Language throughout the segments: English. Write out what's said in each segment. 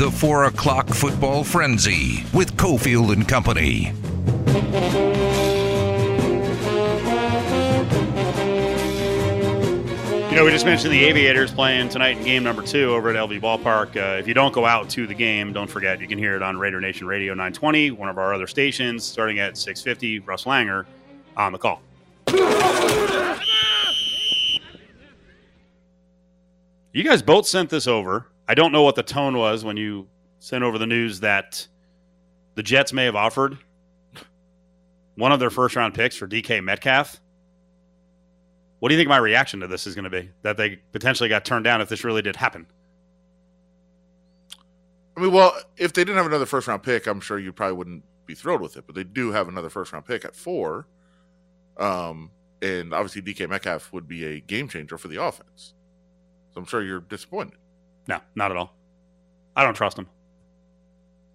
The 4 o'clock football frenzy with Cofield and Company. You know, we just mentioned the Aviators playing tonight in game number two over at LV Ballpark. Uh, if you don't go out to the game, don't forget you can hear it on Raider Nation Radio 920, one of our other stations, starting at 6:50. Russ Langer on the call. You guys both sent this over. I don't know what the tone was when you sent over the news that the Jets may have offered one of their first round picks for DK Metcalf. What do you think my reaction to this is going to be? That they potentially got turned down if this really did happen? I mean, well, if they didn't have another first round pick, I'm sure you probably wouldn't be thrilled with it. But they do have another first round pick at four. Um, and obviously DK Metcalf would be a game changer for the offense. So I'm sure you're disappointed. No, not at all. I don't trust him.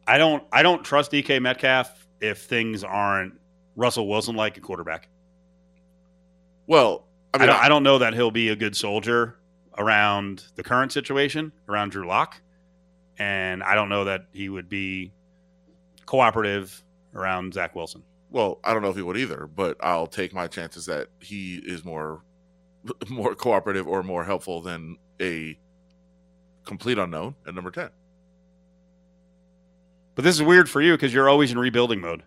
I don't I don't trust DK Metcalf if things aren't Russell Wilson like a quarterback. Well, I I, don't, I don't know that he'll be a good soldier around the current situation, around Drew Lock. And I don't know that he would be cooperative around Zach Wilson. well, I don't know if he would either, but I'll take my chances that he is more more cooperative or more helpful than a complete unknown at number 10. But this is weird for you because you're always in rebuilding mode.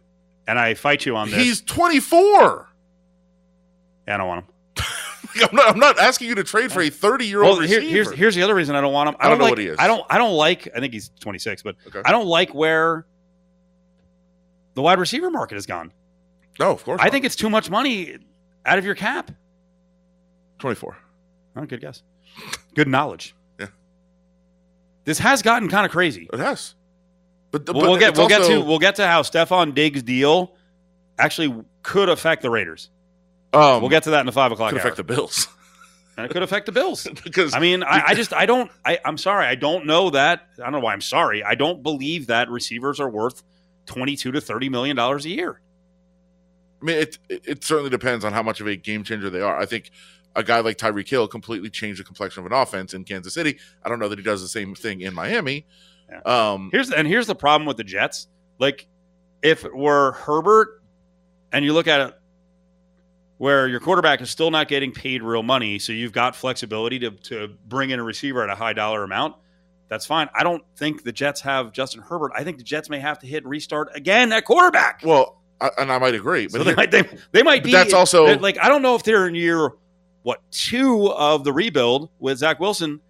And I fight you on this. He's 24. Yeah, I don't want him. I'm not, I'm not asking you to trade for a 30 year Well, old here- receiver. here's here's the other reason I don't want him. I, I don't don't, know like, what he is. I don't I don't like. I think he's 26, but Okay. I don't like where the wide receiver market has gone. no, of course. I not. think it's too much money out of your cap. 24. Oh, good guess. Good knowledge. This has gotten kind of crazy. It has. But, the, We'll, but we'll get we'll get to we'll get to how Stefon Diggs' deal actually could affect the Raiders. Um, We'll get to that in the five o'clock could hour. affect the Bills and it could affect the Bills. because I mean, I, I just I don't I, I'm sorry, I don't know that. I don't know why I'm sorry. I don't believe that receivers are worth twenty two to thirty million dollars a year. I mean, it it certainly depends on how much of a game changer they are. I think a guy like Tyreek Hill completely changed the complexion of an offense in Kansas City. I don't know that he does the same thing in Miami. Um, Here's and here's the problem with the Jets. Like, if it were Herbert, and you look at it, where your quarterback is still not getting paid real money, so you've got flexibility to to bring in a receiver at a high dollar amount. That's fine. I don't think the Jets have Justin Herbert. I think the Jets may have to hit restart again at quarterback. well, I, and I might agree, but so they might they, they might be. that's also- like I don't know if they're in year what two of the rebuild with Zach Wilson.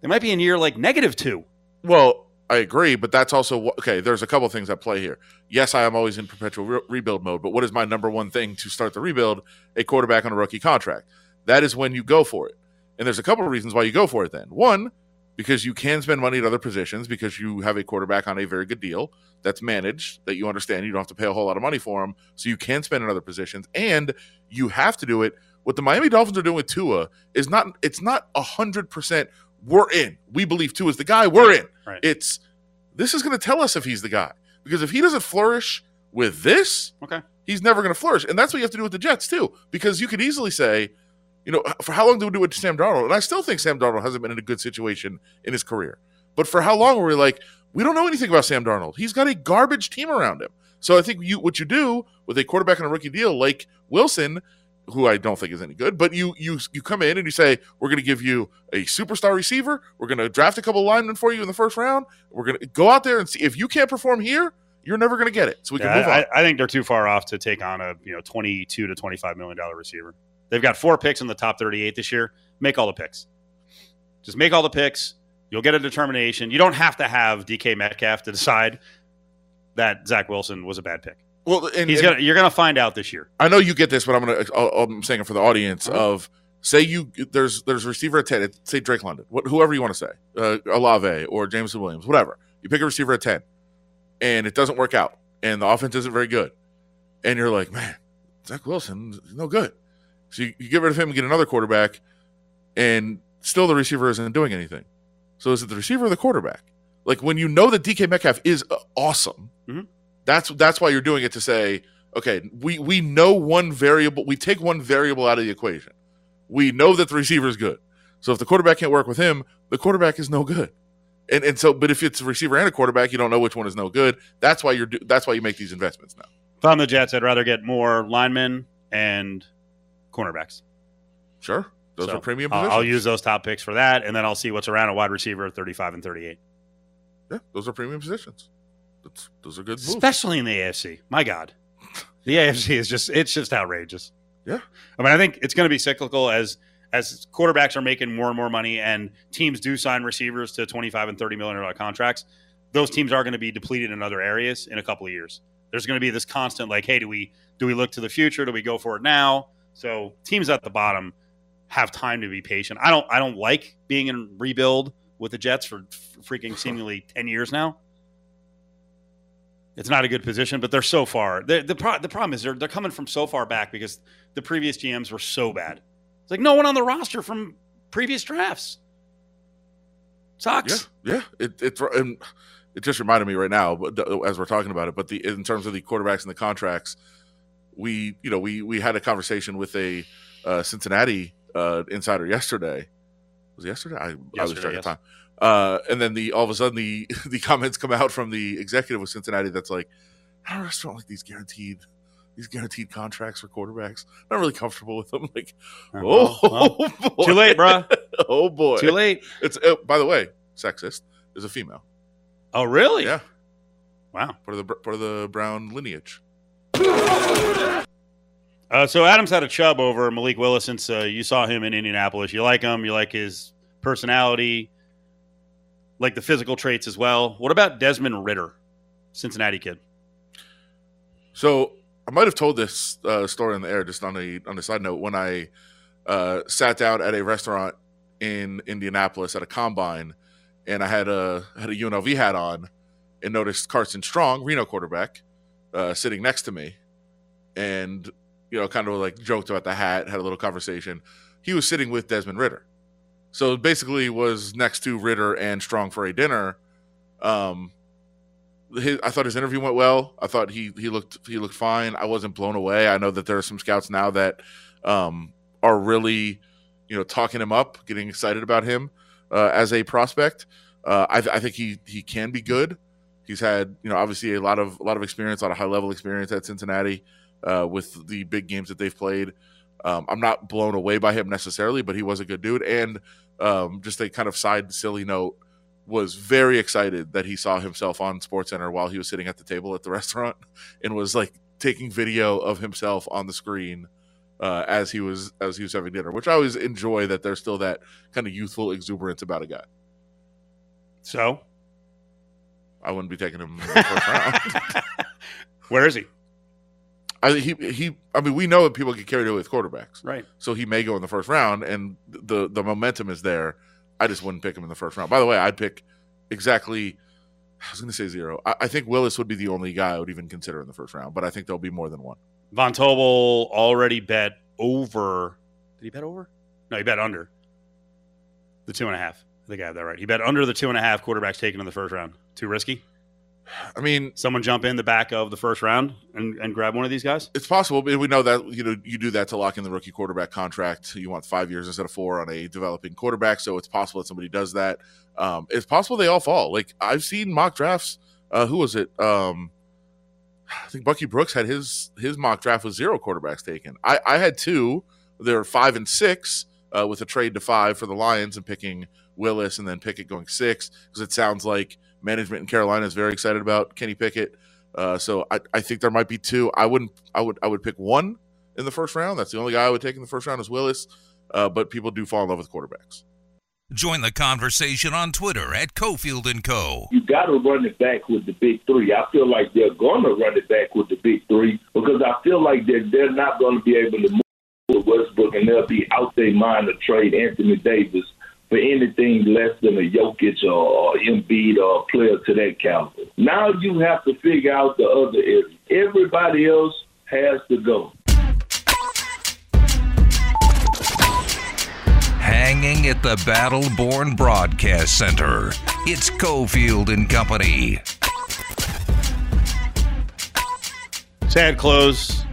They might be in year like negative two. Well, I agree, but that's also okay. There's a couple of things at play here. Yes, I am always in perpetual re- rebuild mode, but what is my number one thing to start the rebuild? A quarterback on a rookie contract. That is when you go for it. And there's a couple of reasons why you go for it then. One, because you can spend money at other positions because you have a quarterback on a very good deal that's managed that you understand you don't have to pay a whole lot of money for him so you can spend in other positions and you have to do it what the Miami Dolphins are doing with Tua is not it's not a hundred percent we're in we believe Tua is the guy we're in Right. it's this is going to tell us if he's the guy because if he doesn't flourish with this Okay. he's never going to flourish and that's what you have to do with the Jets too because you could easily say you know, for how long do we do it to Sam Darnold? And I still think Sam Darnold hasn't been in a good situation in his career. But for how long were we like, we don't know anything about Sam Darnold? He's got a garbage team around him. So I think you what you do with a quarterback on a rookie deal like Wilson, who I don't think is any good, but you you you come in and you say we're going to give you a superstar receiver, we're going to draft a couple linemen for you in the first round, we're going to go out there and see if you can't perform here, you're never going to get it. So we Yeah, can move on. I, I think they're too far off to take on a you know twenty two to twenty five million dollar receiver. They've got four picks in the top thirty eight this year. Make all the picks. Just make all the picks. You'll get a determination. You don't have to have DK Metcalf to decide that Zach Wilson was a bad pick. Well, and, He's and- gonna you're gonna find out this year. I know you get this, but I'm gonna I'm saying it for the audience Uh-huh. of say you there's there's a receiver at ten, say Drake London, what, whoever you want to say, uh, Olave or Jameson Williams, whatever. You pick a receiver at ten, and it doesn't work out, and the offense isn't very good, and you're like, man, Zach Wilson no good. So you, you get rid of him and get another quarterback, and still the receiver isn't doing anything. So is it the receiver or the quarterback? Like when you know that DK Metcalf is uh, awesome, Mhm. That's that's why you're doing it to say, okay, we we know one variable, we take one variable out of the equation. We know that the receiver is good. So if the quarterback can't work with him, the quarterback is no good. And and so, but if it's a receiver and a quarterback, you don't know which one is no good. That's why you're do, that's why you make these investments now. If I'm the Jets, I'd rather get more linemen and cornerbacks. Sure, those So, are premium. I'll, I'll use those top picks for that, and then I'll see what's around a wide receiver at 35 and 38. Yeah, those are premium positions. That's, those are good moves. especially in the AFC. My God, the AFC is just it's just outrageous. Yeah. I mean, I think it's going to be cyclical as as quarterbacks are making more and more money, and teams do sign receivers to twenty five and thirty million dollar contracts. Those teams are going to be depleted in other areas in a couple of years. There's going to be this constant like, hey, do we do we look to the future? Do we go for it now? So teams at the bottom have time to be patient. I don't I don't like being in rebuild with the Jets for freaking seemingly ten years now. It's not a good position, but they're so far. The the, pro- the problem is they're they're coming from so far back because the previous GMs were so bad. It's like no one on the roster from previous drafts. Yeah, Sucks. yeah. It it and it just reminded me right now, but as we're talking about it. But the in terms of the quarterbacks and the contracts, we you know we we had a conversation with a uh, Cincinnati uh, insider yesterday. Was it yesterday? I, I was Yesterday, checking yes. time. Uh, and then the all of a sudden the the comments come out from the executive of Cincinnati that's like, I don't restaurant like these guaranteed these guaranteed contracts for quarterbacks. Not really comfortable with them. Like, Well, oh, well, boy. too late, bruh. oh boy, Too late. It's uh, by the way, sexist is a female. Oh, really? Yeah, Wow. part of the part of the Brown lineage. Uh, so Adams had a chub over Malik Willis since uh, you saw him in Indianapolis. You like him. You like his personality, like the physical traits as well. What about Desmond Ridder, Cincinnati kid? So I might have told this uh, story on the air. Just on a on a side note, when I uh, sat down at a restaurant in Indianapolis at a combine, and I had a had a UNLV hat on, and noticed Carson Strong, Reno quarterback, uh, sitting next to me, and you know, kind of like joked about the hat, had a little conversation. He was sitting with Desmond Ridder, so basically was next to Ridder and Strong for a dinner. Um, his, I thought his interview went well. I thought he he looked he looked fine. I wasn't blown away. I know that there are some scouts now that um, are really, you know, talking him up, getting excited about him uh, as a prospect. Uh, I, I think he he can be good. He's had you know obviously a lot of a lot of experience, a lot of high level experience at Cincinnati uh, with the big games that they've played. Um, I'm not blown away by him necessarily, but he was a good dude. And um, just a kind of side silly note was very excited that he saw himself on SportsCenter while he was sitting at the table at the restaurant and was like taking video of himself on the screen uh, as he was as he was having dinner, which I always enjoy that there's still that kind of youthful exuberance about a guy. So, I wouldn't be taking him in the first round. where is he? I he he. I mean, we know that people get carried away with quarterbacks, Right. so he may go in the first round, and the the momentum is there. I just wouldn't pick him in the first round. By the way, I'd pick exactly. I was going to say zero. I, I think Willis would be the only guy I would even consider in the first round, but I think there'll be more than one. Von Tobel already bet over. Did he bet over? No, he bet under the two and a half. I think I have that right. He bet under the two and a half quarterbacks taken in the first round. Too risky. I mean, Someone jump in the back of the first round and, and grab one of these guys. it's possible, but we know that you know you do that to lock in the rookie quarterback contract. You want five years instead of four on a developing quarterback, so it's possible that somebody does that. Um, it's possible they all fall. Like I've seen mock drafts. Uh, who was it? Um, I think Bucky Brooks had his his mock draft with zero quarterbacks taken. I, I had two. They were five and six uh, with a trade to five for the Lions and picking Willis and then Pickett going six because it sounds like management in Carolina is very excited about Kenny Pickett. Uh, so I, I think there might be two. I wouldn't. I would. I would pick one in the first round. That's the only guy I would take in the first round is Willis. Uh, but people do fall in love with quarterbacks. Join the conversation on Twitter at Cofield and Co. you got to run it back with the big three. I feel like they're going to run it back with the big three because I feel like they're, they're not going to be able to move to Westbrook and they'll be out their mind to trade Anthony Davis for anything less than a Jokic or, or Embiid or a player to that caliber. Now you have to figure out the other area. Everybody else has to go. Hanging at the Battleborn Broadcast Center. It's Cofield and Company. Sad close,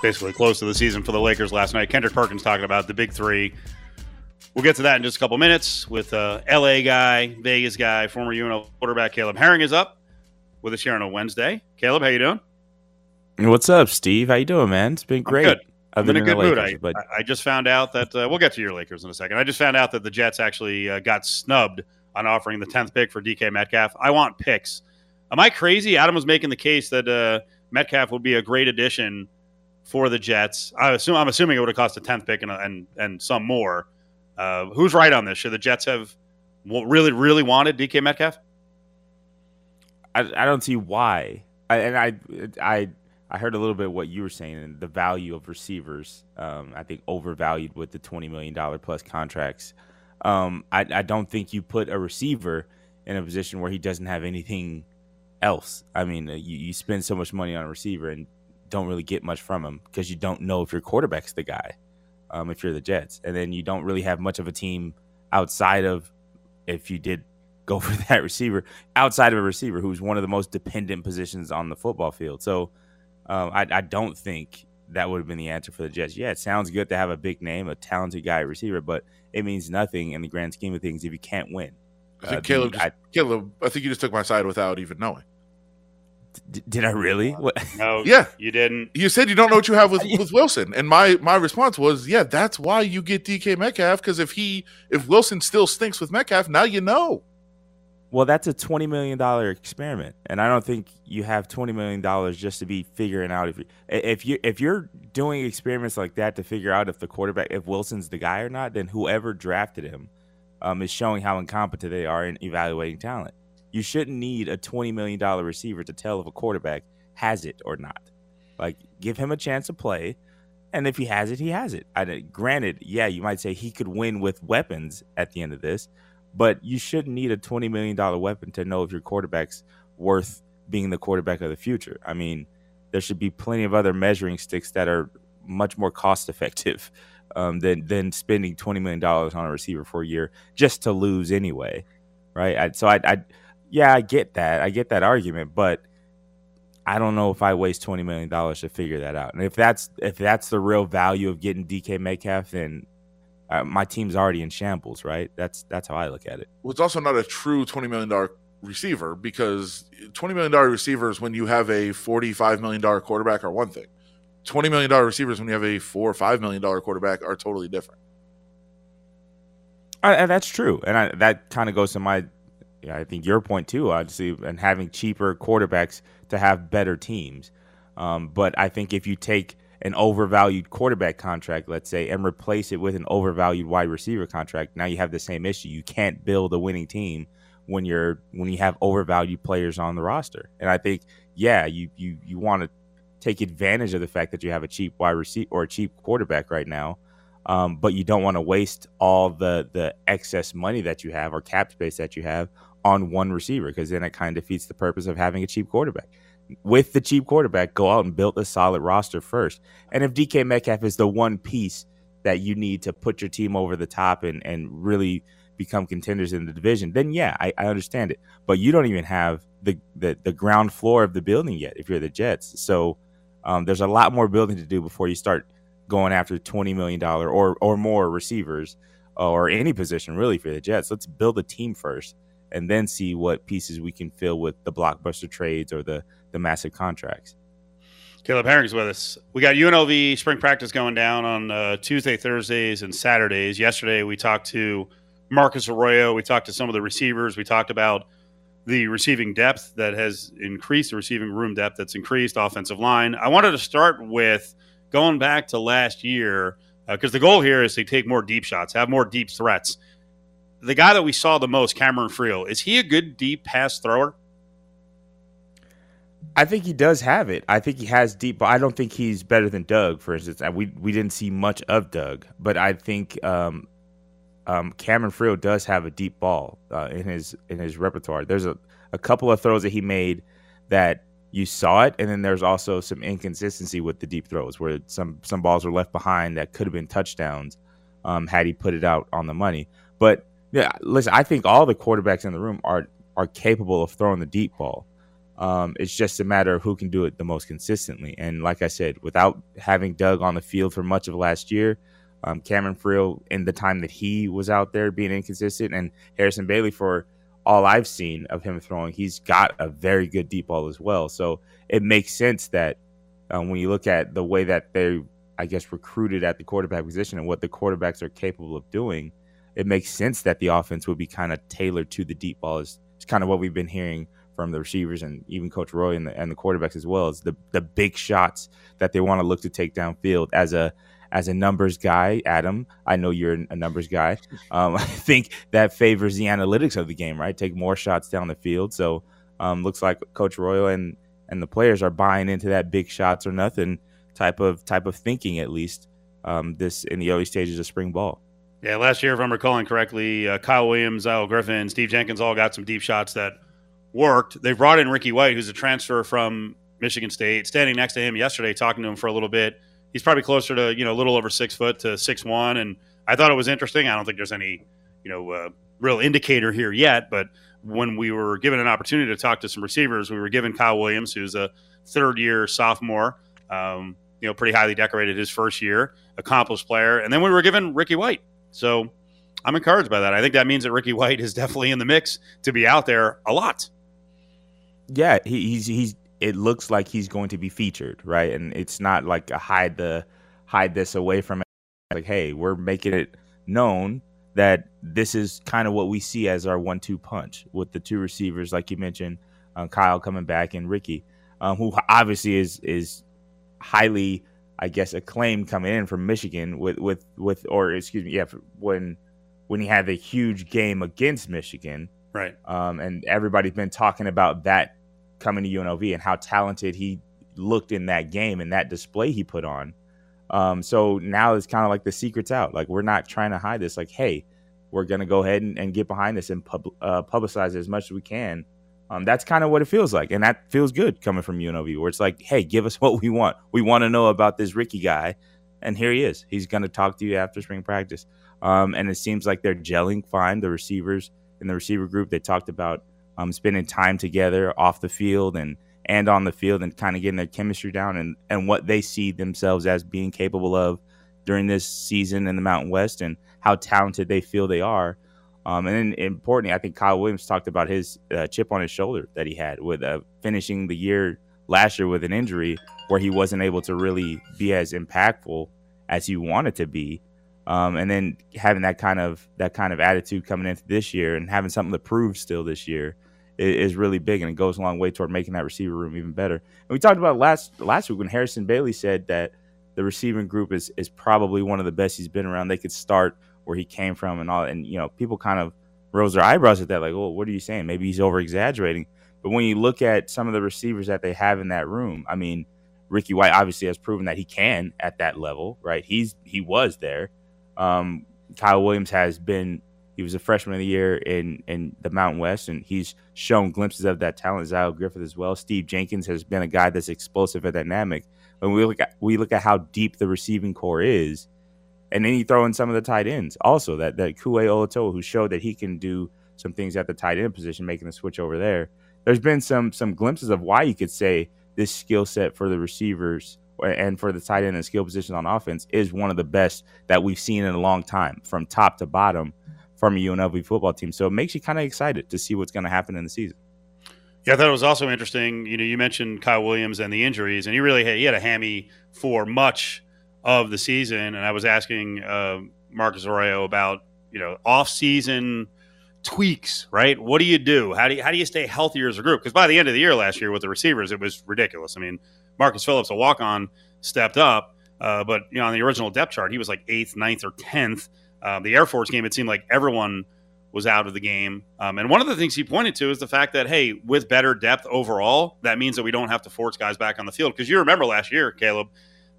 basically close to the season for the Lakers last night. Kendrick Perkins talking about the big three. We'll get to that in just a couple minutes with uh, LA guy, Vegas guy, former UNO quarterback Caleb Herring is up with us here on a Wednesday. Caleb, how you doing? What's up, Steve? How you doing, man? It's been great. good. I'm in a good mood. I, but I just found out that uh, we'll get to your Lakers in a second. I just found out that the Jets actually uh, got snubbed on offering the 10th pick for DK Metcalf. I want picks. Am I crazy? Adam was making the case that uh, Metcalf would be a great addition for the Jets. I assume I'm assuming it would have cost a 10th pick and and, and some more. Uh, who's right on this? Should the Jets have really really wanted DK Metcalf? I, I don't see why. I, and I I I heard a little bit what you were saying and the value of receivers. Um, I think overvalued with the twenty million dollar plus contracts. Um, I, I don't think you put a receiver in a position where he doesn't have anything else. I mean, uh, you, you spend so much money on a receiver and don't really get much from him because you don't know if your quarterback's the guy. Um, if you're the Jets, and then you don't really have much of a team outside of if you did go for that receiver outside of a receiver who's one of the most dependent positions on the football field. So um, I, I, don't think that would have been the answer for the Jets. Yeah, it sounds good to have a big name, a talented guy receiver, but it means nothing in the grand scheme of things if you can't win. I think Uh, Caleb, the- just, I- Caleb, I think you just took my side without even knowing. D- did I really? What? No, Yeah. you didn't. You said you don't know what you have with, with Wilson, and my my response was, yeah, that's why you get DK Metcalf because if he if Wilson still stinks with Metcalf, now you know. Well, that's a twenty million dollar experiment, and I don't think you have twenty million dollars just to be figuring out if you if you if you're doing experiments like that to figure out if the quarterback if Wilson's the guy or not, then whoever drafted him um, is showing how incompetent they are in evaluating talent. You shouldn't need a twenty million dollar receiver to tell if a quarterback has it or not. Like, give him a chance to play, and if he has it, he has it. I, granted, yeah, you might say he could win with weapons at the end of this, but you shouldn't need a twenty million dollar weapon to know if your quarterback's worth being the quarterback of the future. I mean, there should be plenty of other measuring sticks that are much more cost effective um, than than spending twenty million dollars on a receiver for a year just to lose anyway, right? I, so I, I, yeah, I get that, I get that argument, but I don't know if I waste twenty million dollars to figure that out. And if that's if that's the real value of getting DK Metcalf, then uh, my team's already in shambles, right? That's that's how I look at it. Well, it's also not a true twenty million dollar receiver because twenty million dollar receivers when you have a forty five million dollar quarterback are one thing. Twenty million dollar receivers when you have a four or five million dollar quarterback are totally different. I, and that's true, and I, that kind of goes to my, yeah, I think your point too, obviously, and having cheaper quarterbacks to have better teams. Um, but I think if you take an overvalued quarterback contract, let's say, and replace it with an overvalued wide receiver contract, now you have the same issue. You can't build a winning team when you're when you have overvalued players on the roster. And I think, yeah, you you you want to take advantage of the fact that you have a cheap wide receiver or a cheap quarterback right now um, but you don't want to waste all the the excess money that you have or cap space that you have on one receiver because then it kind of defeats the purpose of having a cheap quarterback. With the cheap quarterback, go out and build a solid roster first. And if DK Metcalf is the one piece that you need to put your team over the top and and really become contenders in the division, then yeah, I, I understand it. But you don't even have the, the the ground floor of the building yet if you're the Jets. So um, there's a lot more building to do before you start going after twenty million dollar or or more receivers uh, or any position really for the Jets. Let's build a team first and then see what pieces we can fill with the blockbuster trades or the the massive contracts. Caleb Herring's with us. We got UNLV spring practice going down on uh, Tuesday, Thursdays, and Saturdays. Yesterday, we talked to Marcus Arroyo. We talked to some of the receivers. We talked about the receiving depth that has increased, the receiving room depth that's increased, offensive line. I wanted to start with going back to last year because the goal here is to take more deep shots, have more deep threats. The guy that we saw the most, Cameron Friel, is he a good deep pass thrower? I think he does have it. I think he has deep, but I don't think he's better than Doug, for instance. We we didn't see much of Doug, but I think um, um, Cameron Friel does have a deep ball uh, in his in his repertoire. There's a, a couple of throws that he made that you saw it, and then there's also some inconsistency with the deep throws where some some balls were left behind that could have been touchdowns um, had he put it out on the money. But yeah, listen, I think all the quarterbacks in the room are are capable of throwing the deep ball. Um, it's just a matter of who can do it the most consistently. And like I said, without having Doug on the field for much of last year, Um, Cameron Friel in the time that he was out there being inconsistent, and Harrison Bailey for all I've seen of him throwing, he's got a very good deep ball as well. So it makes sense that um, when you look at the way that they, I guess, recruited at the quarterback position and what the quarterbacks are capable of doing, it makes sense that the offense would be kind of tailored to the deep ball. Is it's kind of what we've been hearing from the receivers and even Coach Arroyo and the, and the quarterbacks as well. Is the the big shots that they want to look to take downfield as a as a numbers guy, Adam, I know you're a numbers guy. Um, I think that favors the analytics of the game, right? Take more shots down the field. So um, looks like Coach Arroyo and and the players are buying into that big shots or nothing type of type of thinking at least um, this in the early stages of spring ball. Yeah, last year, if I'm recalling correctly, uh, Kyle Williams, Al Griffin, Steve Jenkins all got some deep shots that worked. They brought in Ricky White, who's a transfer from Michigan State, standing next to him yesterday, talking to him for a little bit he's probably closer to you know a little over six foot to six one, and I thought it was interesting. I don't think there's any you know uh, real indicator here yet, but when we were given an opportunity to talk to some receivers, we were given Kyle Williams, who's a third year sophomore, um, you know, pretty highly decorated his first year, accomplished player, and then we were given Ricky White. So I'm encouraged by that. I think that means that Ricky White is definitely in the mix to be out there a lot. Yeah, he, he's he's it looks like he's going to be featured, right? And it's not like a hide the hide this away from it. Like, hey, we're making it known that this is kind of what we see as our one-two punch with the two receivers, like you mentioned, um, Kyle coming back and Ricky, um, who obviously is is highly, I guess, acclaim coming in from Michigan with with with or excuse me, yeah, when when he had the huge game against Michigan, right? Um, and everybody's been talking about that coming to UNLV and how talented he looked in that game and that display he put on. Um, so now it's kind of like the secret's out. Like we're not trying to hide this. Like, hey, we're gonna go ahead and, and get behind this and pub, uh, publicize it as much as we can. Um, that's kind of what it feels like, and that feels good coming from UNLV, where it's like, hey, give us what we want. We want to know about this Ricky guy, and here he is. He's gonna talk to you after spring practice. Um, and it seems like they're gelling fine. The receivers in the receiver group they talked about um, spending time together off the field and and on the field and kind of getting their chemistry down and, and what they see themselves as being capable of during this season in the Mountain West and how talented they feel they are. Um, and then importantly, I think Kyle Williams talked about his uh, chip on his shoulder that he had with uh, finishing the year last year with an injury where he wasn't able to really be as impactful as he wanted to be. Um, and then having that kind of that kind of attitude coming into this year and having something to prove still this year is, really big, and it goes a long way toward making that receiver room even better. And we talked about last last week when Harrison Bailey said that the receiving group is is probably one of the best he's been around. They could start where he came from and all, and you know, people kind of rose their eyebrows at that, like, "Oh, what are you saying? Maybe he's over exaggerating." But when you look at some of the receivers that they have in that room, I mean, Ricky White obviously has proven that he can at that level, right? He's he was there. Um, Kyle Williams has been he was a freshman of the year in in the Mountain West, and he's shown glimpses of that talent. Zyell Griffin as well. Steve Jenkins has been a guy that's explosive and dynamic. When we look at we look at how deep the receiving core is, and then you throw in some of the tight ends also. That that Kue Olatoa, who showed that he can do some things at the tight end position, making the switch over there. There's been some some glimpses of why you could say this skill set for the receivers and for the tight end and skill position on offense is one of the best that we've seen in a long time, from top to bottom from a UNLV football team. So it makes you kind of excited to see what's going to happen in the season. Yeah, I thought it was also interesting. You know, you mentioned Kyle Williams and the injuries, and he really had, he had a hammy for much of the season. And I was asking uh, Marcus Arroyo about you know off season tweaks, right? What do you do? How do you how do you stay healthier as a group? Because by the end of the year last year with the receivers, it was ridiculous. I mean, Marcus Phillips, a walk on, stepped up, uh, but you know on the original depth chart, he was like eighth, ninth, or tenth uh, the Air Force game, it seemed like everyone was out of the game. Um, and one of the things he pointed to is the fact that, hey, with better depth overall, that means that we don't have to force guys back on the field. Because you remember last year, Caleb,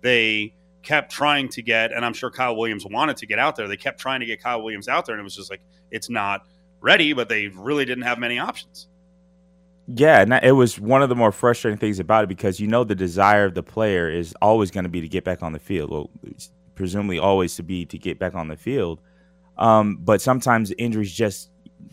they kept trying to get, and I'm sure Kyle Williams wanted to get out there. They kept trying to get Kyle Williams out there, and it was just like, it's not ready, but they really didn't have many options. Yeah, and it was one of the more frustrating things about it because you know the desire of the player is always going to be to get back on the field. Well, presumably always to be to get back on the field. Um, but sometimes injuries just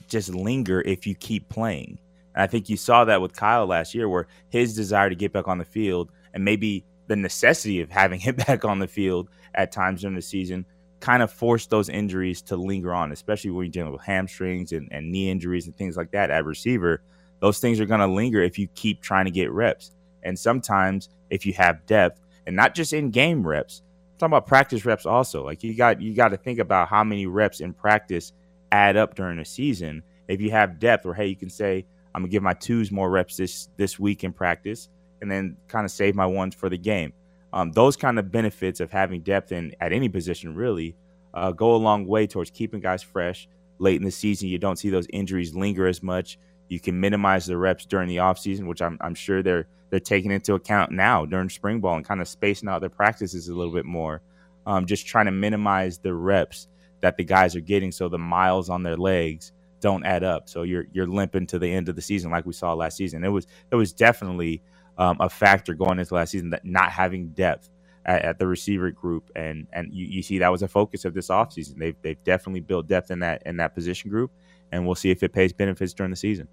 just linger if you keep playing. And I think you saw that with Kyle last year, where his desire to get back on the field and maybe the necessity of having him back on the field at times during the season kind of force those injuries to linger on, especially when you're dealing with hamstrings and, and knee injuries and things like that at receiver. Those things are going to linger if you keep trying to get reps. And sometimes if you have depth, and not just in game reps, I'm talking about practice reps also. Like you got you got to think about how many reps in practice add up during a season. If you have depth, or hey, you can say I'm gonna give my twos more reps this this week in practice, and then kind of save my ones for the game. Um, those kind of benefits of having depth in at any position really uh, go a long way towards keeping guys fresh late in the season. You don't see those injuries linger as much. You can minimize the reps during the offseason, which I'm, I'm sure they're they're taking into account now during spring ball and kind of spacing out their practices a little bit more. Um, just trying to minimize the reps that the guys are getting so the miles on their legs don't add up. So you're you're limping to the end of the season like we saw last season. It was it was definitely um, a factor going into last season that not having depth at, at, the receiver group and and you, you see that was a focus of this offseason. They've they've definitely built depth in that in that position group and we'll see if it pays benefits during the season.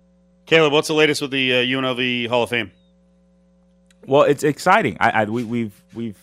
Caleb, what's the latest with the uh, UNLV Hall of Fame? Well, it's exciting. I, I we, we've we've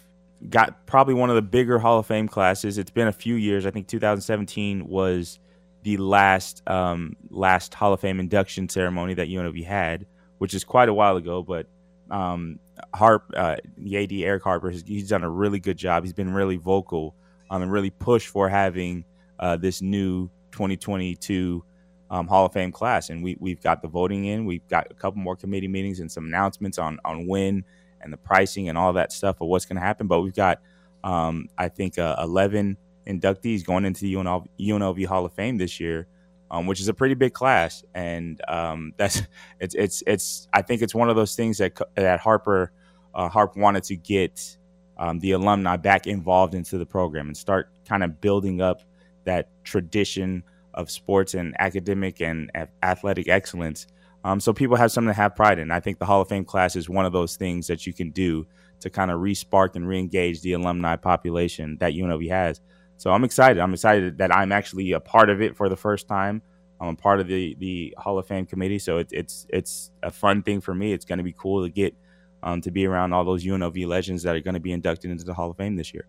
got probably one of the bigger Hall of Fame classes. It's been a few years. I think 2017 was the last um, last Hall of Fame induction ceremony that UNLV had, which is quite a while ago. But um, Harp, uh, the AD Erick Harper, he's done a really good job. He's been really vocal um, and really pushed for having uh, this new 2022 um, Hall of Fame class. And we, we've got the voting in. We've got a couple more committee meetings and some announcements on, on when and the pricing and all that stuff of what's going to happen. But we've got, um, I think, uh, 11 inductees going into the UNLV, UNLV Hall of Fame this year. Um, which is a pretty big class, and um, that's it's it's it's. I think it's one of those things that that Harper uh, Harp wanted to get um, the alumni back involved into the program and start kind of building up that tradition of sports and academic and athletic excellence. Um, so people have something to have pride in. I think the Hall of Fame class is one of those things that you can do to kind of re-spark and re-engage the alumni population that UNLV has. So I'm excited. I'm excited that I'm actually a part of it for the first time. I'm a part of the the Hall of Fame committee, so it, it's it's a fun thing for me. It's going to be cool to get um, to be around all those UNLV legends that are going to be inducted into the Hall of Fame this year.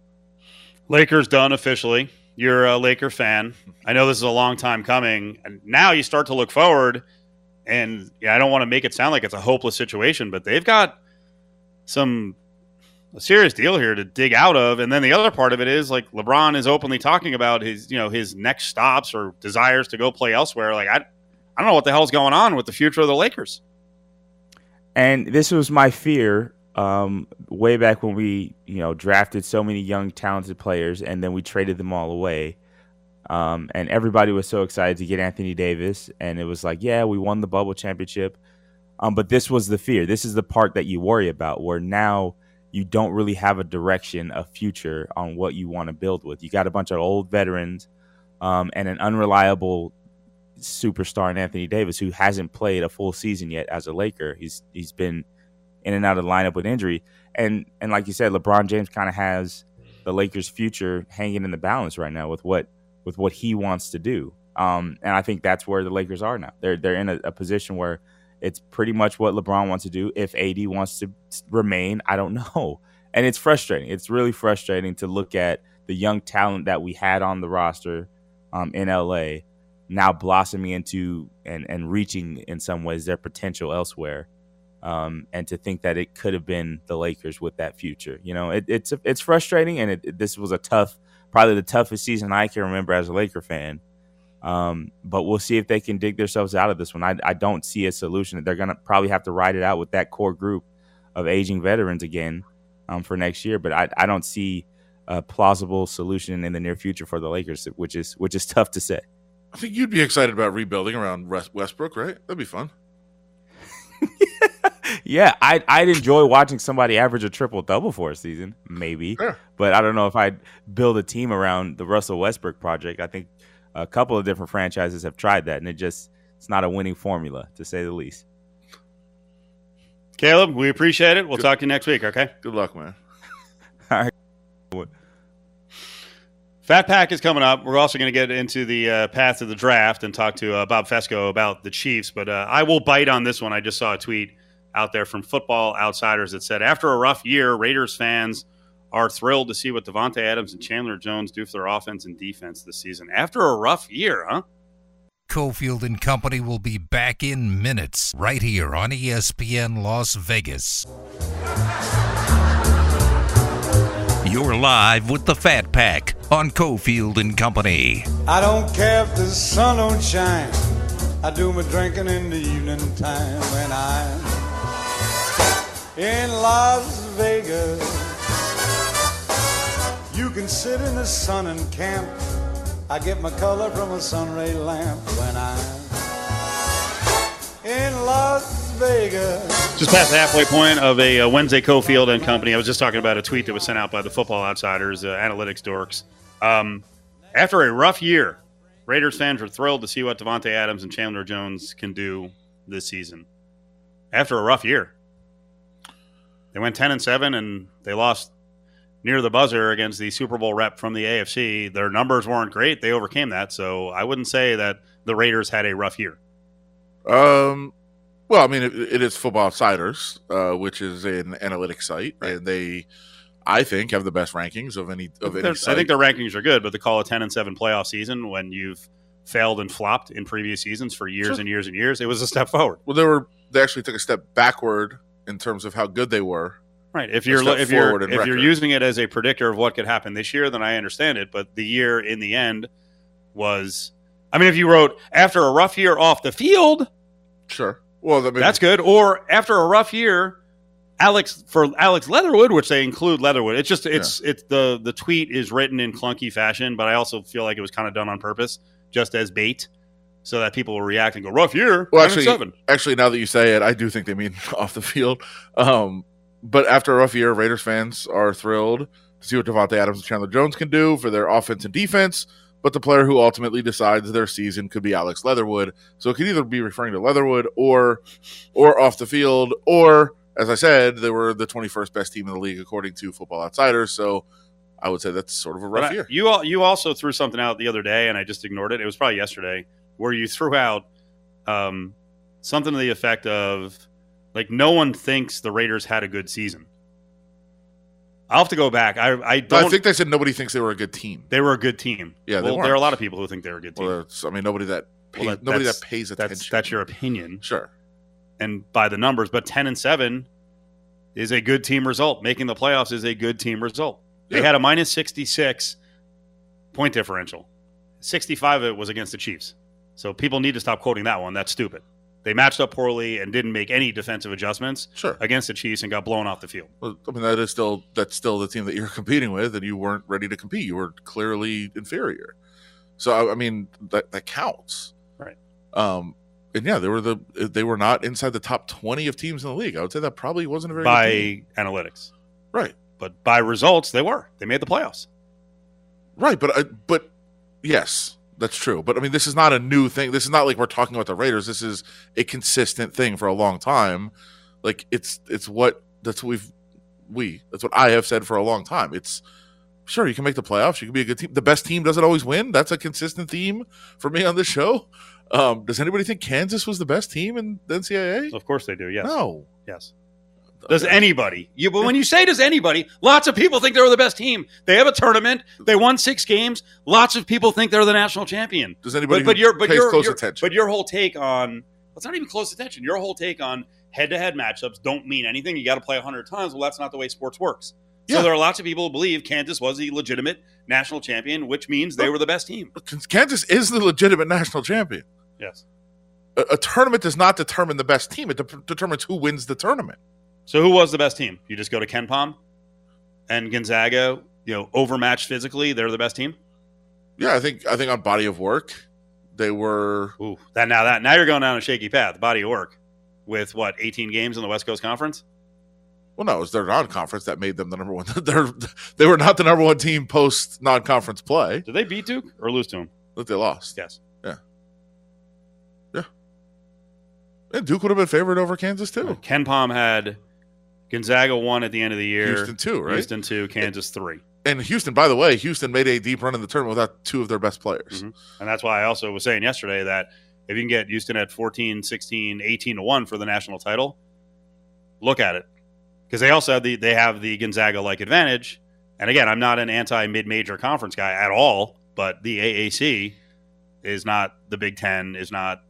Lakers done officially. You're a Laker fan. I know this is a long time coming, and now you start to look forward. And yeah, I don't want to make it sound like it's a hopeless situation, but they've got some a serious deal here to dig out of. And then the other part of it is like LeBron is openly talking about his, you know, his next stops or desires to go play elsewhere. Like I, I don't know what the hell's going on with the future of the Lakers. And this was my fear um, way back when we, you know, drafted so many young, talented players, and then we traded them all away. Um, and everybody was so excited to get Anthony Davis, and it was like, yeah, we won the bubble championship. Um, but this was the fear. This is the part that you worry about, where now you don't really have a direction, a future on what you want to build with. You got a bunch of old veterans um, and an unreliable superstar in Anthony Davis who hasn't played a full season yet as a Laker. He's he's been in and out of the lineup with injury. And and like you said, LeBron James kind of has the Lakers' future hanging in the balance right now with what with what he wants to do. Um, and I think that's where the Lakers are now. They're they're in a, a, position where it's pretty much what LeBron wants to do. If AD wants to remain, I don't know. And it's frustrating. It's really frustrating to look at the young talent that we had on the roster um, in LA now blossoming into and, and reaching in some ways their potential elsewhere um, and to think that it could have been the Lakers with that future. You know, it, it's it's frustrating, and it, it, this was a tough, probably the toughest season I can remember as a Laker fan. Um, but we'll see if they can dig themselves out of this one. I, I don't see a solution. They're gonna probably have to ride it out with that core group of aging veterans again um, for next year. But I, I don't see a plausible solution in the near future for the Lakers, which is which is tough to say. I think you'd be excited about rebuilding around Westbrook, right? That'd be fun. yeah, I'd, I'd enjoy watching somebody average a triple double for a season, maybe. Sure. But I don't know if I'd build a team around the Russell Westbrook project. I think a couple of different franchises have tried that, and it just it's not a winning formula to say the least. Caleb, we appreciate it. We'll Good. talk to you next week. Okay. Good luck, man. All right. Fat Pack is coming up. We're also going to get into the uh, path of the draft and talk to uh, Bob Fescoe about the Chiefs. But uh, I will bite on this one. I just saw a tweet out there from Football Outsiders that said after a rough year, Raiders fans are thrilled to see what Davante Adams and Chandler Jones do for their offense and defense this season after a rough year, huh? Cofield and Company will be back in minutes right here on ESPN Las Vegas. You're live with the Fat Pack on Cofield and Company. I don't care if the sun don't shine. I do my drinking in the evening time when I'm in Las Vegas. You can sit in the sun and camp. I get my color from a sunray lamp when I'm in Las Vegas. Just past the halfway point of a uh, Wednesday Cofield and Company. I was just talking about a tweet that was sent out by the Football Outsiders, uh, analytics dorks. Um, after a rough year, Raiders fans are thrilled to see what Davante Adams and Chandler Jones can do this season. After a rough year, they went ten and seven, and they lost near the buzzer against the Super Bowl rep from the AFC. Their numbers weren't great; they overcame that. So I wouldn't say that the Raiders had a rough year. Um, well, I mean, it, it is Football Outsiders, uh, which is an analytics site, and they, I think, have the best rankings of any of any site. I think their rankings are good, but to call a ten and seven playoff season when you've failed and flopped in previous seasons for years Sure. and years and years, it was a step forward. well, they were they actually took a step backward in terms of how good they were. Right. If you're if you're if in you're using it as a predictor of what could happen this year, then I understand it. But the year in the end was, I mean, if you wrote after a rough year off the field, Sure. Well, mean, that's good. Or after a rough year, Alex for Alex Leatherwood, which they include Leatherwood. It's just it's it's the the tweet is written in clunky fashion, but I also feel like it was kind of done on purpose, just as bait, so that people will react and go rough year. Well, actually, actually, now that you say it, I do think they mean off the field. Um, but after a rough year, Raiders fans are thrilled to see what Davante Adams and Chandler Jones can do for their offense and defense. But the player who ultimately decides their season could be Alex Leatherwood. So it could either be referring to Leatherwood or, or off the field, or as I said, they were the 21st best team in the league according to Football Outsiders. So I would say that's sort of a rough I- year. You al- you also threw something out the other day, and I just ignored it. It was probably yesterday, where you threw out um, something to the effect of like no one thinks the Raiders had a good season. I'll have to go back. I I don't. I think they said nobody thinks they were a good team. they were a good team. Yeah, they well, there are a lot of people who think they're a good team. Well, I mean, nobody that pays, Well, that- nobody that pays attention. that's that's your opinion, sure. and by the numbers. But ten and seven is a good team result. Making the playoffs is a good team result. They had a minus sixty six point differential. Sixty five of it was against the Chiefs. So people need to stop quoting that one. That's stupid. They matched up poorly and didn't make any defensive adjustments Sure. against the Chiefs and got blown off the field. Well, I mean, that is still that's still the team that you're competing with, and you weren't ready to compete. You were clearly inferior. So I- I mean, that that counts, Right. Um, and yeah, they were the they were not inside the top twenty of teams in the league. I would say that probably wasn't a very by analytics. right, But by results, they were. They made the playoffs. right. But uh, but yes, that's true. But I mean, this is not a new thing. This is not like we're talking about the Raiders. This is a consistent thing for a long time. Like it's it's what that's what we've we that's what I have said for a long time. It's sure you can make the playoffs. You can be a good team. The best team doesn't always win. That's a consistent theme for me on this show. Um, does anybody think Kansas was the best team in the NCAA? Of course they do. Yes. No. Yes. Does anybody? You, but when you say does anybody, lots of people think they're the best team. They have a tournament. They won six games. Lots of people think they're the national champion. Does anybody But, but your but your, close your- attention? but your whole take on it's not even close attention. Your whole take on head-to-head matchups don't mean anything. You got to play hundred times. Well, that's not the way sports works. So Yeah. there are lots of people who believe Kansas was the legitimate national champion, which means they were the best team. Kansas is the legitimate national champion. Yes. A, a tournament does not determine the best team. It de- determines who wins the tournament. So who was the best team? You just go to KenPom and Gonzaga. You know, overmatched physically, they're the best team. Yeah, I think I think on body of work, they were Ooh, that now that now you're going down a shaky path. Body of work with what 18 games in the West Coast Conference. well, no, it was their non-conference that made them the number one. They're they were not the number one team post non-conference play. Did they beat Duke or lose to him? That they lost. Yes. Yeah. Yeah. And Duke would have been favored over Kansas too. KenPom had Gonzaga one at the end of the year. Houston two, right? Houston two, Kansas three, And Houston, by the way, Houston made a deep run in the tournament without two of their best players. Mhm. and that's why I also was saying yesterday that if you can get Houston at 14, 16, 18 to one for the national title, look at it because they also have the they have the Gonzaga like advantage And again, I'm not an anti mid major conference guy at all, but the AAC is not the Big Ten, is not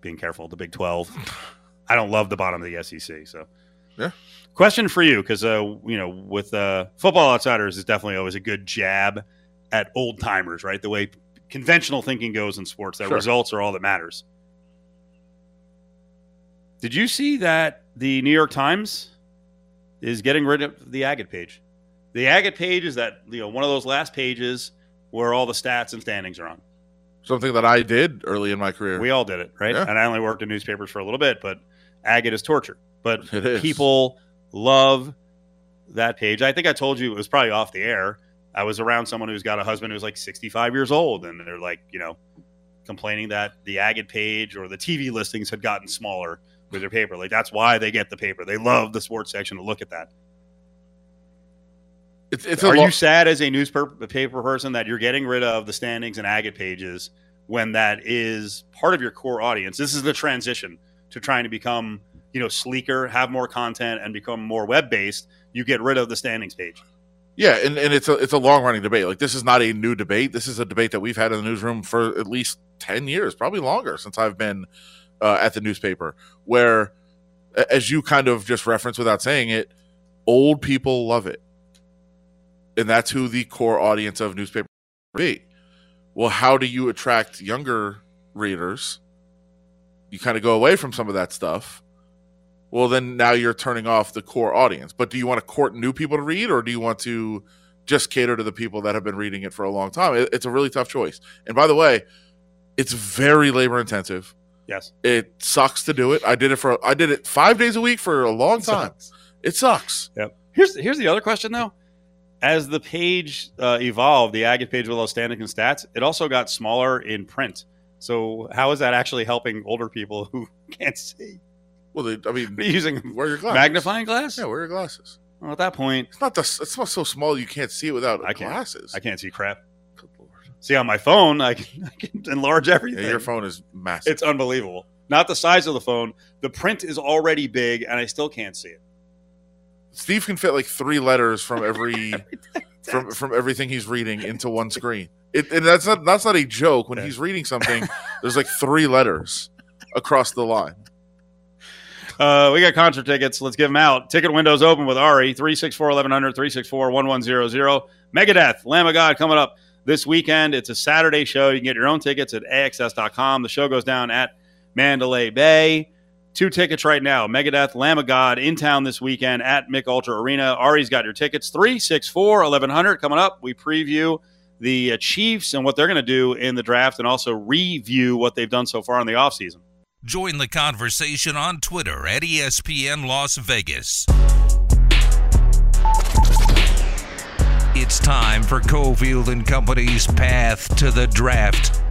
being careful, the Big 12. I don't love the bottom of the SEC. So, Yeah. Question for you, because, uh, you know, with uh, Football Outsiders is definitely always a good jab at old timers, right? The way conventional thinking goes in sports, that Sure. results are all that matters. Did you see that the New York Times is getting rid of the Agate page? The Agate page is that you know one of those last pages where all the stats and standings are on. Something that I did early in my career. We all did it, right? Yeah. And I only worked in newspapers for a little bit, but Agate is torture. But is. people love that page. I think I told you it was probably off the air. I was around someone who's got a husband who's like 65 years old, and they're like, you know, complaining that the Agate page or the TV listings had gotten smaller with their paper. Like that's why they get the paper. They love the sports section to look at that. It's, it's Are lo- you sad as a newspaper person that you're getting rid of the standings and agate pages when that is part of your core audience? This is the transition to trying to become, you know, sleeker, have more content, and become more web based. You get rid of the standings page. Yeah, and, and it's a it's a long running debate. Like this is not a new debate. This is a debate that we've had in the newsroom for at least ten years, probably longer, since I've been uh, at the newspaper. Where, as you kind of just referenced without saying it, old people love it, and that's who the core audience of newspaper be. Well, how do you attract younger readers? You kind of go away from some of that stuff well then now you're turning off the core audience but do you want to court new people to read or do you want to just cater to the people that have been reading it for a long time It- it's a really tough choice and by the way it's very labor intensive Yes. it sucks to do it i did it for i did it five days a week for a long time it sucks Yep. Here's here's the other question though. As the page uh, evolved, the agate page with all standings and stats, it also got smaller in print. So how is that actually helping older people who can't see? well they, i mean Using wear your glasses magnifying glass? yeah wear your glasses Well, at that point, it's not the, it's not so small you can't see it without I can't. glasses I can't see crap. Good Lord. See on my phone, I can, I can enlarge everything. yeah, your phone is massive It's unbelievable. Not the size of the phone. The print is already big, and I still can't see it. Steve can fit like three letters from every from from everything he's reading into one screen. It, and that's not that's not a joke. When Yeah. he's reading something, there's like three letters across the line. Uh, we got concert tickets. Let's give them out. Ticket windows open with Ari, 364 1100, 364 1100. Megadeth, Lamb of God coming up this weekend. It's a Saturday show. You can get your own tickets at AXS.com. The show goes down at Mandalay Bay. Two tickets right now. Megadeth, Lamb of God in town this weekend at Mick Ultra Arena. Ari's got your tickets. 364 1100 coming up. We preview the uh, Chiefs and what they're going to do in the draft and also review what they've done so far in the offseason. Join the conversation on Twitter at ESPN Las Vegas. It's time for Cofield and Company's Path to the Draft.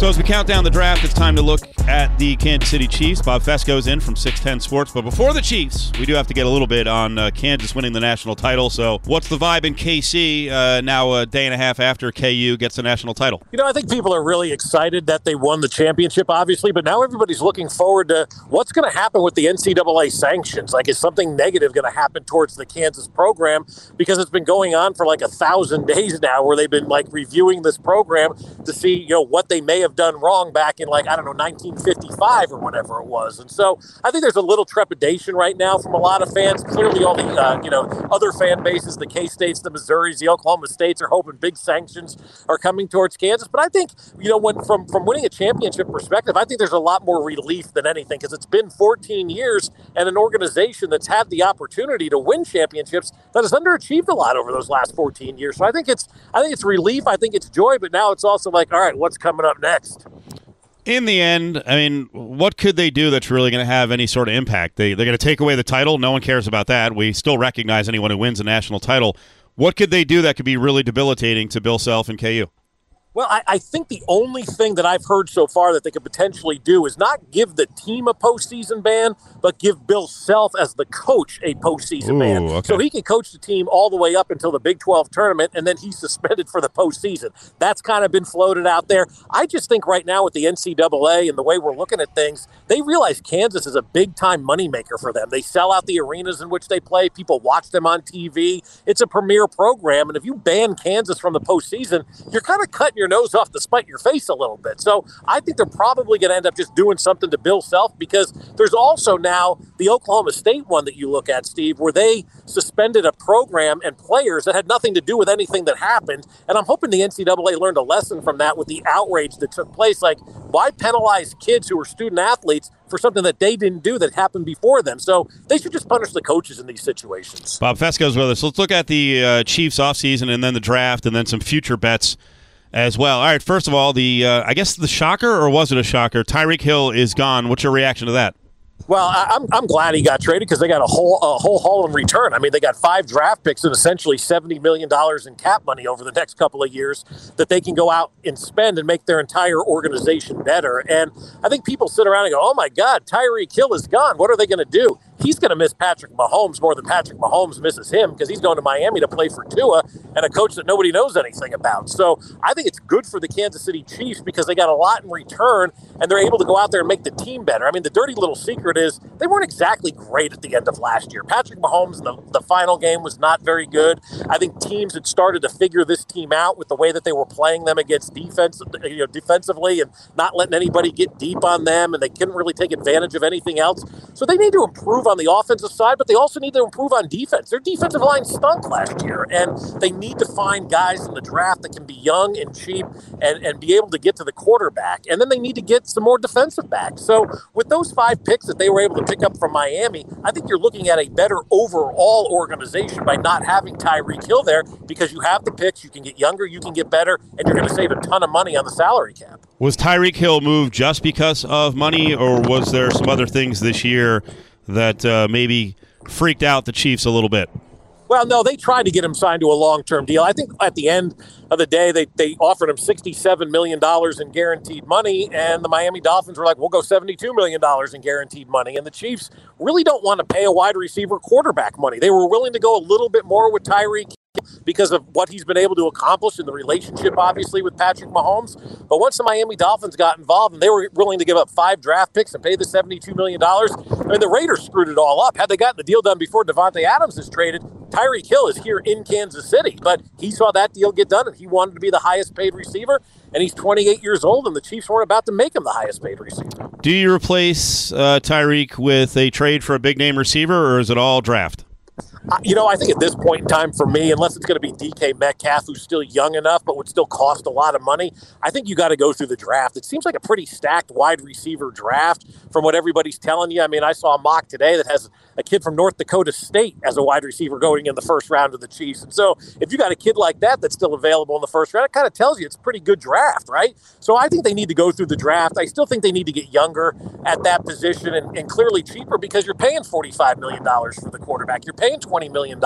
So as we count down the draft, it's time to look at the Kansas City Chiefs. Bob Fescoe's in from 610 Sports. But before the Chiefs, we do have to get a little bit on uh, Kansas winning the national title. So what's the vibe in KC uh, now a day and a half after KU gets the national title? You know, I think people are really excited that they won the championship, obviously, but now everybody's looking forward to what's going to happen with the NCAA sanctions. Like, is something negative going to happen towards the Kansas program? Because it's been going on for like a thousand days now, where they've been like reviewing this program to see, you know, what they may have done wrong back in like, I don't know, 1955 or whatever it was. And so I think there's a little trepidation right now from a lot of fans. Clearly, all the, uh, you know, other fan bases, the K States, the Missouris, the Oklahoma States are hoping big sanctions are coming towards Kansas. But I think, you know, when from from winning a championship perspective, I think there's a lot more relief than anything because it's been 14 years and an organization that's had the opportunity to win championships that has underachieved a lot over those last 14 years. So I think it's I think it's relief, I think it's joy, but now it's also like, all right, what's coming up next? In the end, I mean, what could they do that's really going to have any sort of impact? They, they're going to take away the title. No one cares about that. We still recognize anyone who wins a national title. What could they do that could be really debilitating to Bill Self and KU? Well, I, I, think the only thing that I've heard so far that they could potentially do is not give the team a postseason ban, but give Bill Self as the coach a postseason Ooh, ban. Okay. So he can coach the team all the way up until the Big 12 tournament, and then he's suspended for the postseason. That's kind of been floated out there. I just think right now with the NCAA and the way we're looking at things, they realize Kansas is a big time moneymaker for them. They sell out the arenas in which they play, people watch them on TV. It's a premier program. And if you ban Kansas from the postseason, you're kind of cutting your nose off to spite your face a little bit. So I think they're probably going to end up just doing something to Bill Self because there's also now the Oklahoma State one that you look at, Steve, where they suspended a program and players that had nothing to do with anything that happened. And I'm hoping the NCAA learned a lesson from that with the outrage that took place. Like, why penalize kids who are student athletes for something that they didn't do that happened before them? So they should just punish the coaches in these situations. Bob Fescoe's with us. Let's look at the uh, Chiefs offseason and then the draft and then some future bets as well. All right, first of all, the uh, I guess the shocker or was it a shocker? Tyreek Hill is gone. What's your reaction to that? Well, I'm, I'm glad he got traded because they got a whole a whole haul in return. I mean, they got five draft picks and essentially seventy million dollars in cap money over the next couple of years that they can go out and spend and make their entire organization better. And I think people sit around and go, "Oh my God, Tyreek Hill is gone. What are they going to do?" He's going to miss Patrick Mahomes more than Patrick Mahomes misses him because he's going to Miami to play for Tua and a coach that nobody knows anything about. So I think it's good for the Kansas City Chiefs because they got a lot in return and they're able to go out there and make the team better. I mean, the dirty little secret is they weren't exactly great at the end of last year. Patrick Mahomes, the, the final game was not very good. I think teams had started to figure this team out with the way that they were playing them against defense, you know, defensively and not letting anybody get deep on them, and they couldn't really take advantage of anything else. So they need to improve on the offensive side, but they also need to improve on defense. Their defensive line stunk last year, and they need to find guys in the draft that can be young and cheap and, and be able to get to the quarterback. And then they need to get some more defensive backs. So with those five picks that they were able to pick up from Miami, I think you're looking at a better overall organization by not having Tyreek Hill there because you have the picks, you can get younger, you can get better, and you're going to save a ton of money on the salary cap. Was Tyreek Hill moved just because of money, or was there some other things this year that uh, maybe freaked out the Chiefs a little bit? Well, no, they tried to get him signed to a long term deal. I think at the end of the day, they, they offered him $67 million in guaranteed money, and the Miami Dolphins were like, we'll go $72 million in guaranteed money. And the Chiefs really don't want to pay a wide receiver quarterback money. They were willing to go a little bit more with Tyreek because of what he's been able to accomplish in the relationship, obviously, with Patrick Mahomes. But once the Miami Dolphins got involved and they were willing to give up five draft picks and pay the $72 million, I mean, the Raiders screwed it all up. Had they gotten the deal done before Davante Adams is traded, Tyreek Hill is here in Kansas City. But he saw that deal get done and he wanted to be the highest paid receiver. And he's 28 years old, and the Chiefs weren't about to make him the highest paid receiver. Do you replace uh, Tyreek with a trade for a big name receiver, or is it all draft? You know, I think at this point in time for me, unless it's going to be DK Metcalf, who's still young enough but would still cost a lot of money, I think you got to go through the draft. It seems like a pretty stacked wide receiver draft from what everybody's telling you. I mean, I saw a mock today that has a kid from North Dakota State as a wide receiver going in the first round of the Chiefs. And so if you got a kid like that that's still available in the first round, it kind of tells you it's a pretty good draft, right? So I think they need to go through the draft. I still think they need to get younger at that position and, and clearly cheaper because you're paying $45 million for the quarterback. You're paying $20 million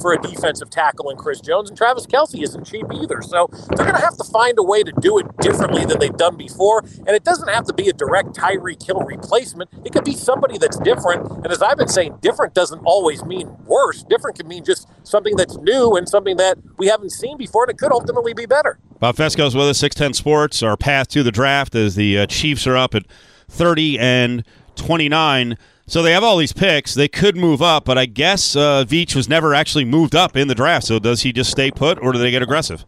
for a defensive tackle in Chris Jones, and Travis Kelce isn't cheap either. So they're going to have to find a way to do it differently than they've done before. And it doesn't have to be a direct Tyreek Hill replacement, it could be somebody that's different. And as I've been saying, different doesn't always mean worse. Different can mean just something that's new and something that we haven't seen before, and it could ultimately be better. Bob Fescoe's with us, 610 Sports, our path to the draft as the uh, Chiefs are up at 30 and 29. So they have all these picks. They could move up, but I guess uh, Veach was never actually moved up in the draft. So does he just stay put, or do they get aggressive?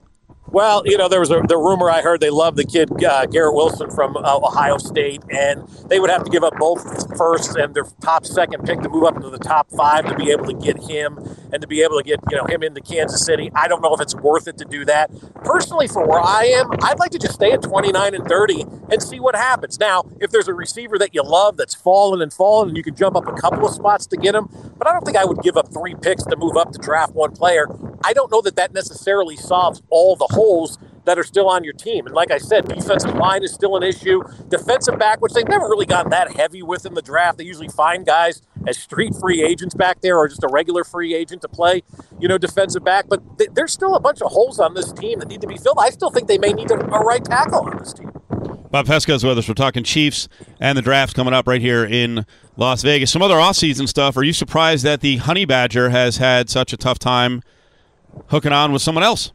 Well, you know, there was a, the rumor I heard they love the kid uh, Garrett Wilson from uh, Ohio State, and they would have to give up both first and their top second pick to move up into the top five to be able to get him and to be able to get you know him into Kansas City. I don't know if it's worth it to do that. Personally, for where I am, I'd like to just stay at 29 and 30 and see what happens. Now, if there's a receiver that you love that's fallen and fallen, and you can jump up a couple of spots to get him, but I don't think I would give up three picks to move up to draft one player. I don't know that that necessarily solves all the holes that are still on your team. And like I said, defensive line is still an issue. Defensive back, which they've never really gotten that heavy with in the draft. They usually find guys as street free agents back there or just a regular free agent to play, you know, defensive back. But th- there's still a bunch of holes on this team that need to be filled. I still think they may need a, a right tackle on this team. Bob Fescoe's with us. We're talking Chiefs and the draft coming up right here in Las Vegas. Some other offseason stuff. Are you surprised that the Honey Badger has had such a tough time hooking on with someone else?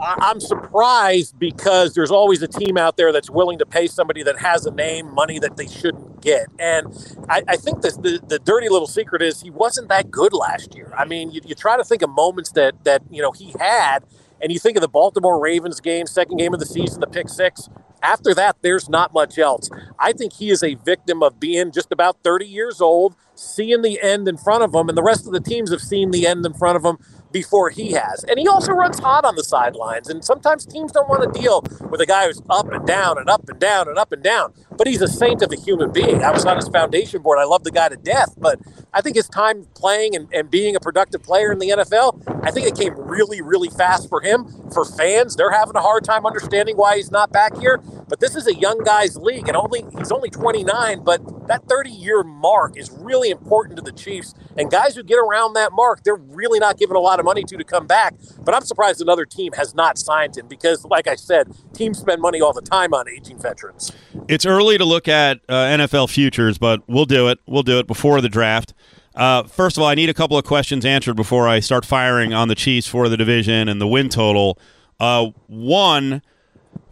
I'm surprised because there's always a team out there that's willing to pay somebody that has a name money that they shouldn't get. And I, I think the, the, dirty little secret is he wasn't that good last year. I mean, you, you try to think of moments that that you know he had, and you think of the Baltimore Ravens game, second game of the season, the pick six. After that, there's not much else. I think he is a victim of being just about 30 years old, seeing the end in front of him, and the rest of the teams have seen the end in front of him before he has. And he also runs hot on the sidelines. And sometimes teams don't want to deal with a guy who's up and down and up and down and up and down. But he's a saint of a human being. I was on his foundation board. I love the guy to death. But I think his time playing and, and being a productive player in the NFL, I think it came really, really fast for him. For fans, they're having a hard time understanding why he's not back here. But this is a young guy's league, and only he's only 29. But that 30 year mark is really important to the Chiefs. And guys who get around that mark, they're really not giving a lot of money to to come back. But I'm surprised another team has not signed him because, like I said, teams spend money all the time on aging veterans. It's early to look at uh, NFL futures, but we'll do it. We'll do it before the draft. Uh, first of all, I need a couple of questions answered before I start firing on the Chiefs for the division and the win total. Uh, one,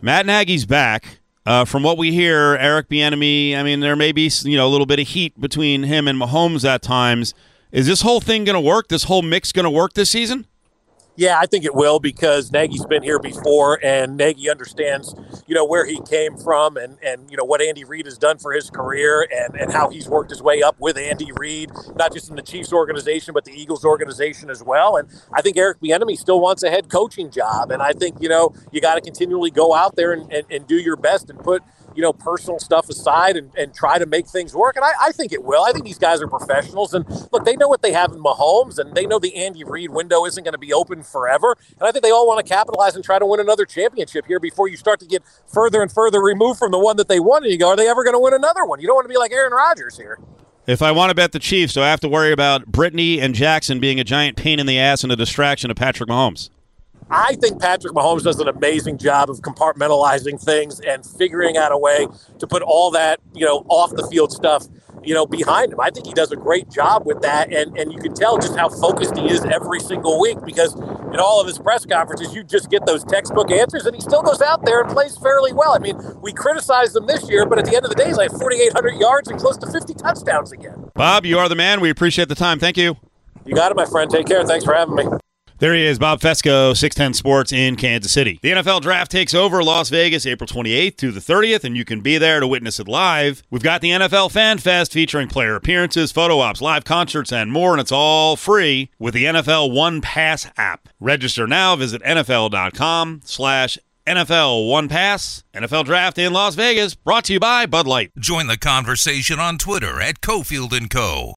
Matt Nagy's back. Uh, from what we hear, Eric Bieniemy. I mean, there may be you know a little bit of heat between him and Mahomes at times. Is this whole thing going to work? This whole mix going to work this season? Yeah, I think it will because Nagy's been here before, and Nagy understands, you know, where he came from, and and you know what Andy Reid has done for his career, and and how he's worked his way up with Andy Reid, not just in the Chiefs organization, but the Eagles organization as well. And I think Eric Bieniemy still wants a head coaching job, and I think you know you got to continually go out there and, and, and do your best and put you know, personal stuff aside and, and try to make things work. And I, I think it will. I think these guys are professionals. And look, they know what they have in Mahomes and they know the Andy Reid window isn't going to be open forever. And I think they all want to capitalize and try to win another championship here before you start to get further and further removed from the one that they won. And you go, are they ever going to win another one? You don't want to be like Aaron Rodgers here. If I want to bet the Chiefs, do I have to worry about Brittany and Jackson being a giant pain in the ass and a distraction of Patrick Mahomes? I think Patrick Mahomes does an amazing job of compartmentalizing things and figuring out a way to put all that, you know, off the field stuff, you know, behind him. I think he does a great job with that. And, and you can tell just how focused he is every single week because in all of his press conferences, you just get those textbook answers and he still goes out there and plays fairly well. I mean, we criticized him this year, but at the end of the day, he's like 4,800 yards and close to 50 touchdowns again. Bob, you are the man. We appreciate the time. Thank you. You got it, my friend. Take care. Thanks for having me. There he is, Bob Fescoe, 610 Sports in Kansas City. The NFL Draft takes over Las Vegas April 28th to the 30th, and you can be there to witness it live. We've got the NFL Fan Fest featuring player appearances, photo ops, live concerts, and more, and it's all free with the NFL One Pass app. Register now. Visit NFL.com slash NFL One Pass. NFL Draft in Las Vegas, brought to you by Bud Light. Join the conversation on Twitter at Cofield & Co.